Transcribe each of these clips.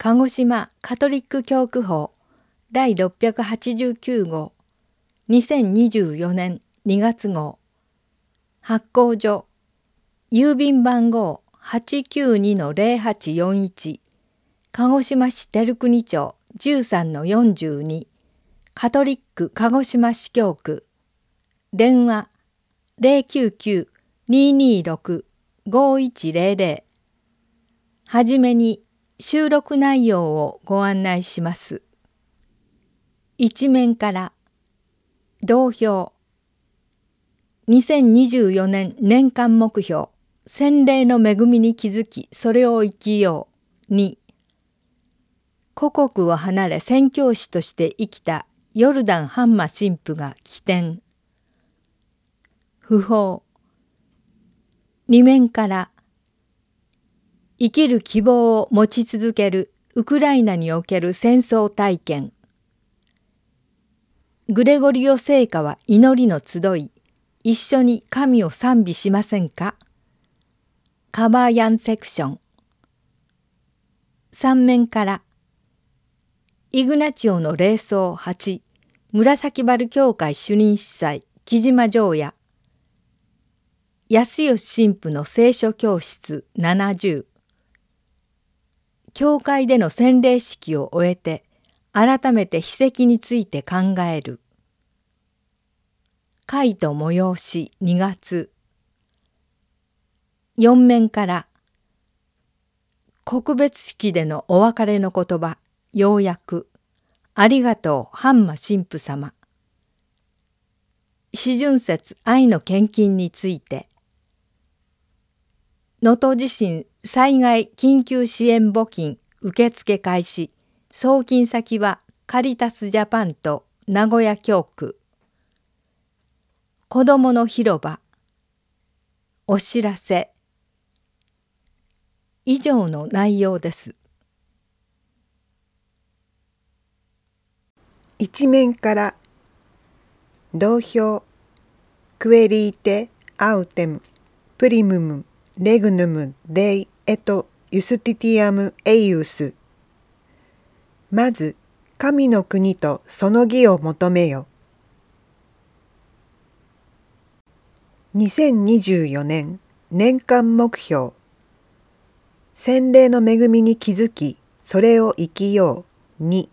鹿児島カトリック教区法第689号2024年2月号発行所郵便番号892-0841鹿児島市照国町13-42カトリック鹿児島市教区電話099-226-5100はじめに収録内容をご案内します。一面から同票。2024年年間目標。洗礼の恵みに気づきそれを生きように。故国を離れ宣教師として生きたヨルダン・ハンマ神父が起点。不法。二面から生きる希望を持ち続けるウクライナにおける戦争体験。グレゴリオ聖歌は祈りの集い。一緒に神を賛美しませんか？カバーヤンセクション。三面から。イグナチオの霊装八。紫原教会主任司祭。木島城也安吉神父の聖書教室70教会での洗礼式を終えて改めて秘跡について考える。会と催し2月。4面から告別式でのお別れの言葉要約。ありがとう半馬神父様。四旬節愛の献金について。能登地震災害緊急支援募金受付開始送金先はカリタスジャパンと名古屋教区。子どもの広場お知らせ。以上の内容です。一面から同票クエリーテアウテムプリムム。レグヌムデイエトユスティティアムエイウス。まず神の国とその義を求めよ。2024年年間目標。洗礼の恵みに気づきそれを生きよう。に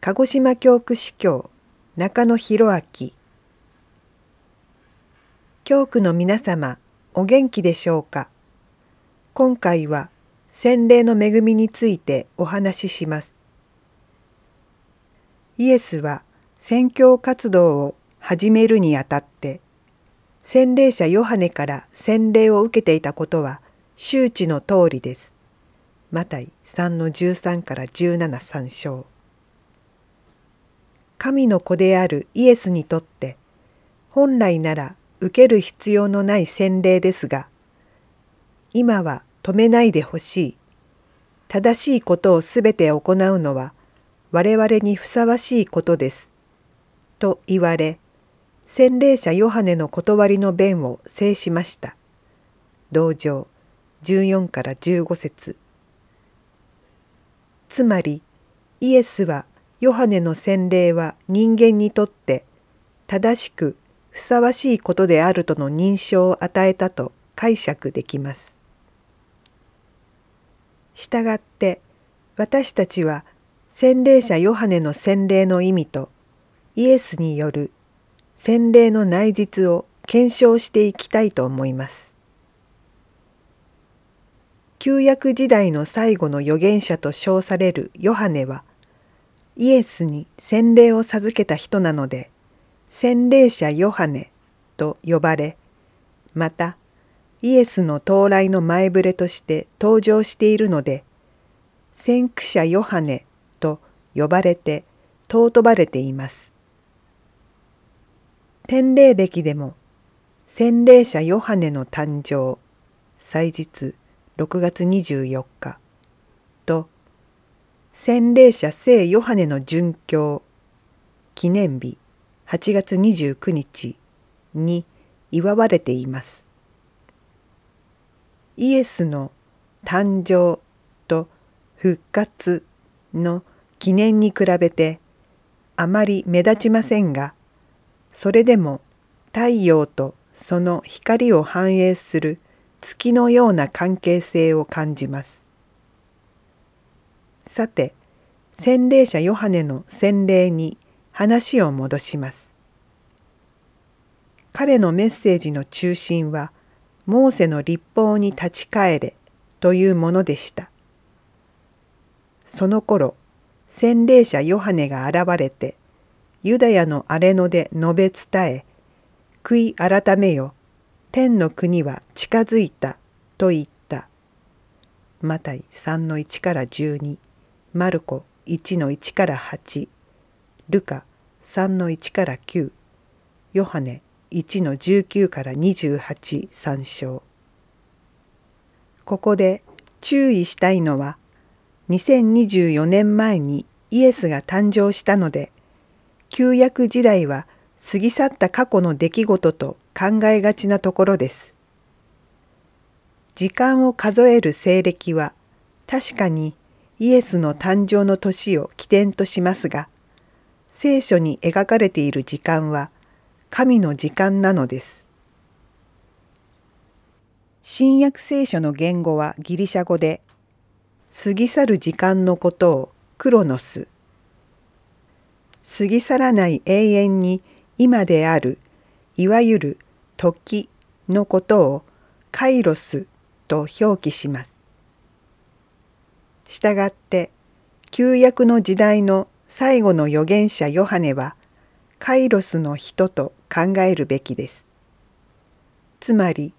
鹿児島教区司教中野博明。教区の皆様お元気でしょうか？今回は洗礼の恵みについてお話しします。イエスは宣教活動を始めるにあたって洗礼者ヨハネから洗礼を受けていたことは周知の通りです。マタイ3の13から17参照。神の子であるイエスにとって本来なら受ける必要のない洗礼ですが今は止めないでほしい。正しいことをすべて行うのは我々にふさわしいことです。と言われ洗礼者ヨハネの断りの弁を制しました。同情14から15節。つまりイエスはヨハネの洗礼は人間にとって正しくふさわしいことであるとの認証を与えたと解釈できます。したがって私たちは洗礼者ヨハネの洗礼の意味とイエスによる洗礼の内実を検証していきたいと思います。旧約時代の最後の預言者と称されるヨハネはイエスに洗礼を授けた人なので洗礼者ヨハネと呼ばれまたイエスの到来の前触れとして登場しているので先駆者ヨハネと呼ばれて尊ばれています。天霊歴でも洗礼者ヨハネの誕生祭日6月24日と洗礼者聖ヨハネの殉教記念日8月29日に祝われています。イエスの誕生と復活の記念に比べてあまり目立ちませんがそれでも太陽とその光を反映する月のような関係性を感じます。さて洗礼者ヨハネの洗礼に話を戻します。彼のメッセージの中心はモーセの立法に立ち返れというものでした。その頃洗礼者ヨハネが現れてユダヤの荒れ野で述べ伝え悔い改めよ天の国は近づいたと言った。マタイ3の1から12マルコ1の1から8ルカ3の1から9ヨハネ1の19から28参照ここで注意したいのは2024年前にイエスが誕生したので旧約時代は過ぎ去った過去の出来事と考えがちなところです。時間を数える西暦は確かにイエスの誕生の年を起点としますが聖書に描かれている時間は神の時間なのです。新約聖書の言語はギリシャ語で過ぎ去る時間のことをクロノス過ぎ去らない永遠に今であるいわゆる時のことをカイロスと表記します。したがって旧約の時代の最後の預言者ヨハネはカイロスの人と考えるべきです。つまり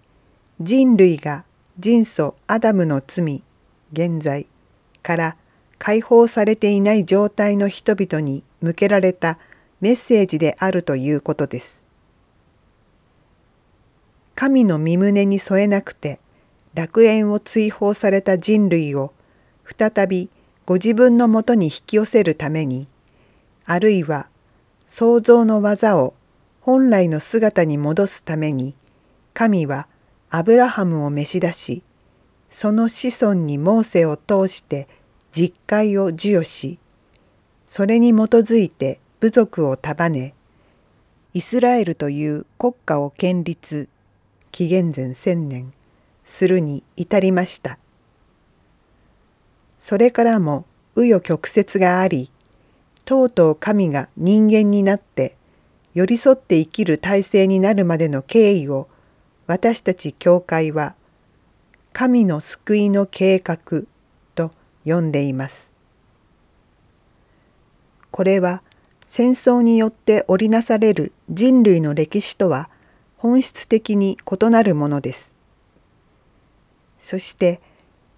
人類が人祖アダムの罪現在から解放されていない状態の人々に向けられたメッセージであるということです。神の身旨に添えなくて楽園を追放された人類を再びご自分のもとに引き寄せるためにあるいは創造の技を本来の姿に戻すために神はアブラハムを召し出しその子孫にモーセを通して実会を授与しそれに基づいて部族を束ねイスラエルという国家を建立紀元前千年するに至りました。それからも紆余曲折がありとうとう神が人間になって寄り添って生きる体制になるまでの経緯を私たち教会は神の救いの計画と呼んでいます。これは戦争によって織りなされる人類の歴史とは本質的に異なるものです。そして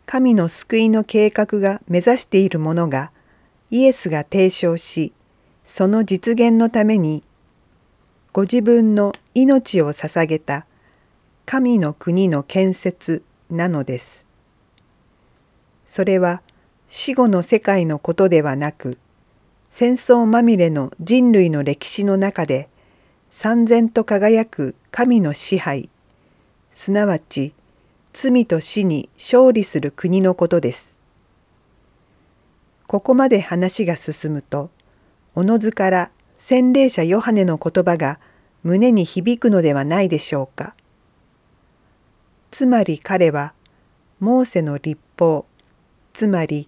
神の救いの計画が目指しているものがイエスが提唱しその実現のためにご自分の命を捧げた神の国の建設なのです。それは死後の世界のことではなく戦争まみれの人類の歴史の中で三然と輝く神の支配すなわち罪と死に勝利する国のことです。ここまで話が進むとおのずから洗礼者ヨハネの言葉が胸に響くのではないでしょうか。つまり彼はモーセの立法つまり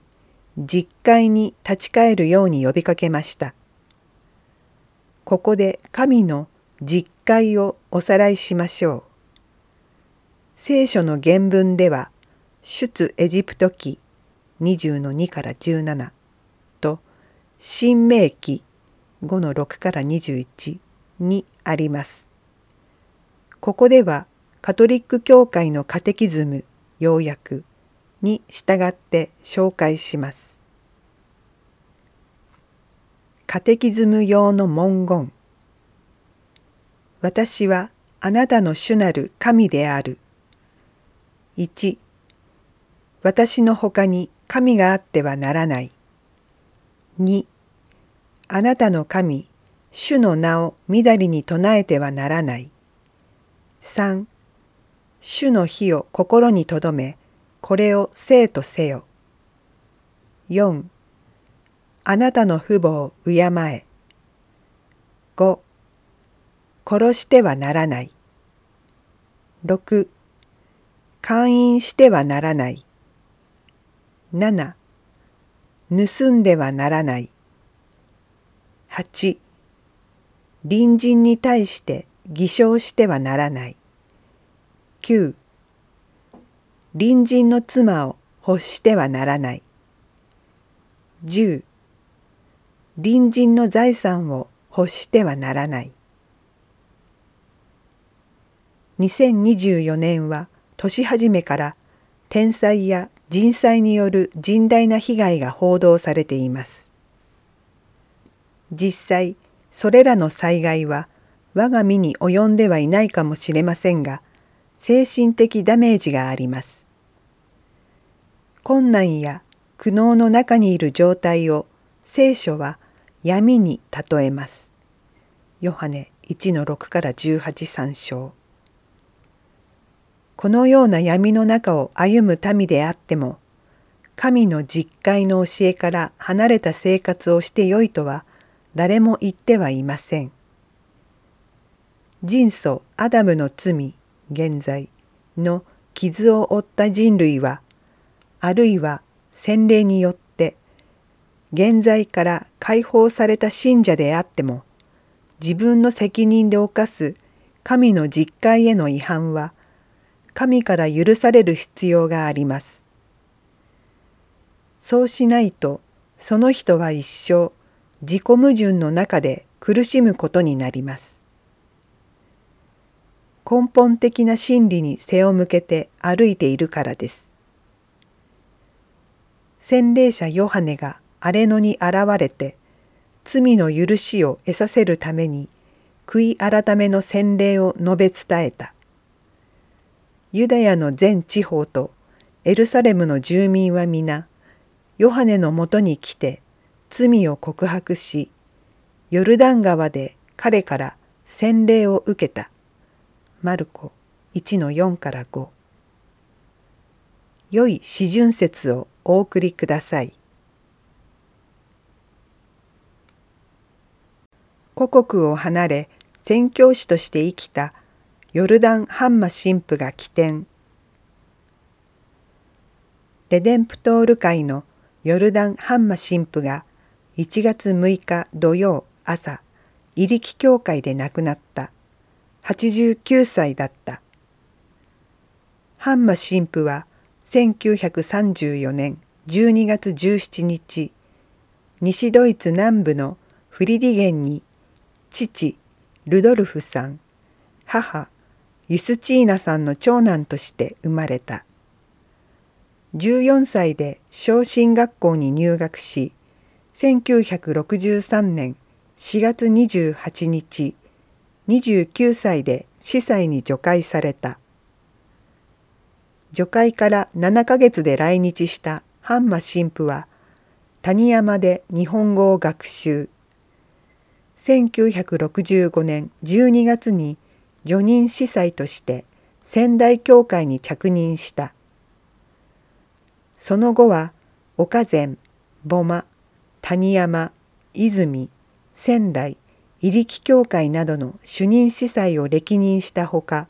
実会に立ち返るように呼びかけました。ここで神の実会をおさらいしましょう。聖書の原文では出エジプト記20の2から17と新明記5の6から21にあります。ここではカトリック教会のカテキズム要約に従って紹介します。カテキズム用の文言私はあなたの主なる神である。1私のほかに神があってはならない。2あなたの神主の名をみだりに唱えてはならない。3主の日を心に留め、これを生とせよ。4あなたの父母を敬え。5殺してはならない。6勧誘してはならない。7盗んではならない。8隣人に対して偽証してはならない。9隣人の妻を欲してはならない。10隣人の財産を欲してはならない。2024年は年始めから天災や人災による甚大な被害が報道されています。実際それらの災害は我が身に及んではいないかもしれませんが精神的ダメージがあります。困難や苦悩の中にいる状態を聖書は闇に例えます。ヨハネ1-6から18参照このような闇の中を歩む民であっても神の実会の教えから離れた生活をしてよいとは誰も言ってはいません。人祖アダムの罪現在の傷を負った人類はあるいは洗礼によって現在から解放された信者であっても自分の責任で犯す神の実会への違反は神から許される必要があります。そうしないとその人は一生自己矛盾の中で苦しむことになります。根本的な真理に背を向けて歩いているからです。洗礼者ヨハネが荒れ野に現れて罪の許しを得させるために悔い改めの洗礼を述べ伝えた。ユダヤの全地方とエルサレムの住民は皆ヨハネのもとに来て罪を告白しヨルダン川で彼から洗礼を受けた。マルコ1の4から5良い四旬節をお送りください。故国を離れ宣教師として生きたヨルダン・ハンマ神父が起点。レデンプトール会のヨルダン・ハンマ神父が1月6日土曜朝入木教会で亡くなった。89歳だった。ハンマ神父は1934年12月17日西ドイツ南部のフリディゲンに父ルドルフさん母ユスチーナさんの長男として生まれた。14歳で昇進学校に入学し、1963年4月28日、29歳で司祭に除会された。除会から7ヶ月で来日したハンマ神父は、谷山で日本語を学習。1965年12月に叙任司祭として仙台教会に着任した。その後は岡前、母間、谷山、泉、仙台、入木教会などの主任司祭を歴任したほか、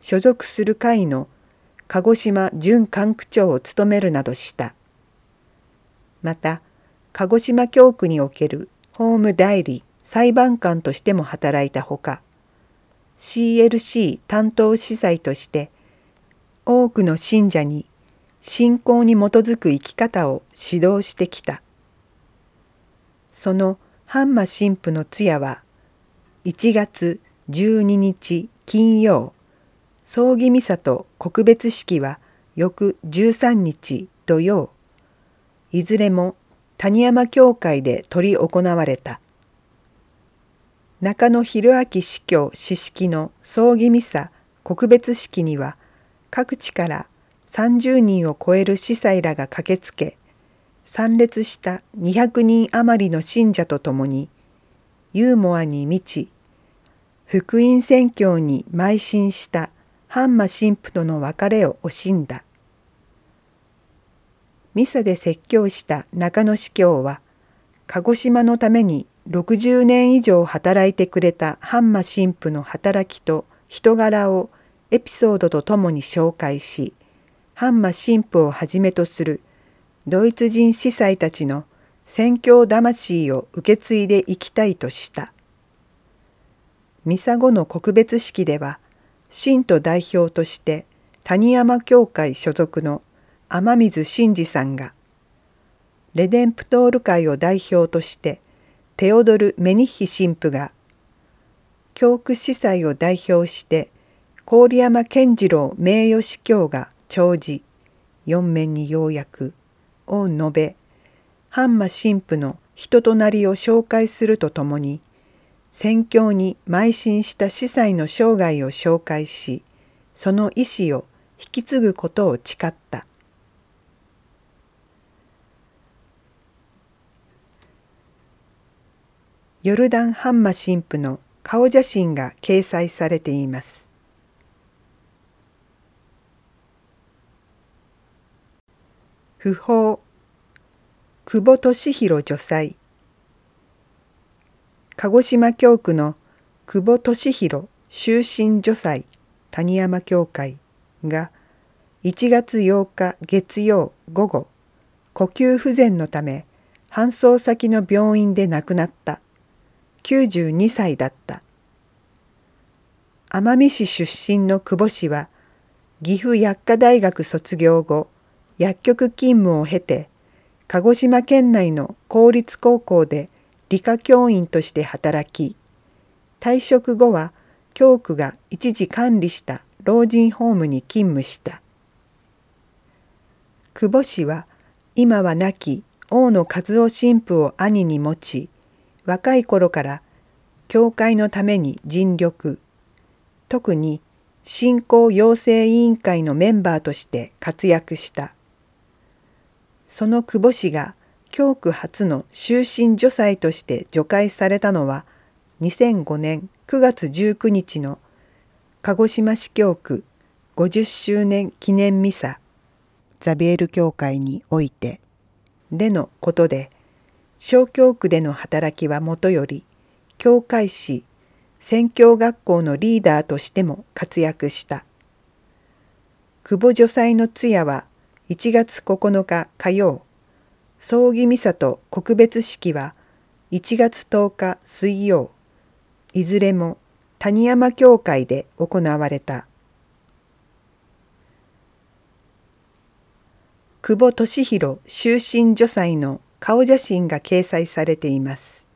所属する会の鹿児島準管区長を務めるなどした。また、鹿児島教区における法務代理裁判官としても働いたほか、CLC 担当司祭として多くの信者に信仰に基づく生き方を指導してきた。そのハンマ神父の通夜は1月12日金曜葬儀ミサと告別式は翌13日土曜いずれも谷山教会で執り行われた。中野博明司教司式の葬儀ミサ告別式には各地から30人を超える司祭らが駆けつけ参列した200人余りの信者と共にユーモアに満ち福音宣教に邁進したハンマ神父との別れを惜しんだ。ミサで説教した中野司教は鹿児島のために60年以上働いてくれたハンマ神父の働きと人柄をエピソードとともに紹介しハンマ神父をはじめとするドイツ人司祭たちの宣教魂を受け継いでいきたいとした。ミサ後の告別式では信徒代表として谷山教会所属の天水真嗣さんがレデンプトール会を代表としてテオドル・メニッヒ神父が教区司祭を代表して郡山健次郎名誉司教が弔辞四面に要約を述べハンマ神父の人となりを紹介するとともに宣教に邁進した司祭の生涯を紹介しその意志を引き継ぐことを誓った。ヨルダン・ハンマ神父の顔写真が掲載されています。訃報久保利弘助祭鹿児島教区の久保利弘終身助祭谷山教会が1月8日月曜午後呼吸不全のため搬送先の病院で亡くなった92歳だった。奄美市出身の久保氏は岐阜薬科大学卒業後薬局勤務を経て鹿児島県内の公立高校で理科教員として働き退職後は教区が一時管理した老人ホームに勤務した。久保氏は今は亡き大野和夫神父を兄に持ち若い頃から教会のために尽力。特に信仰養成委員会のメンバーとして活躍した。その久保氏が教区初の終身助祭として除会されたのは2005年9月19日の鹿児島市教区50周年記念ミサザビエル教会において。でのことで小教区での働きはもとより教会士宣教学校のリーダーとしても活躍した。久保助祭の通夜は1月9日火曜。葬儀ミサと告別式は1月10日水曜。いずれも谷山教会で行われた。久保利弘終身助祭の顔写真が掲載されています。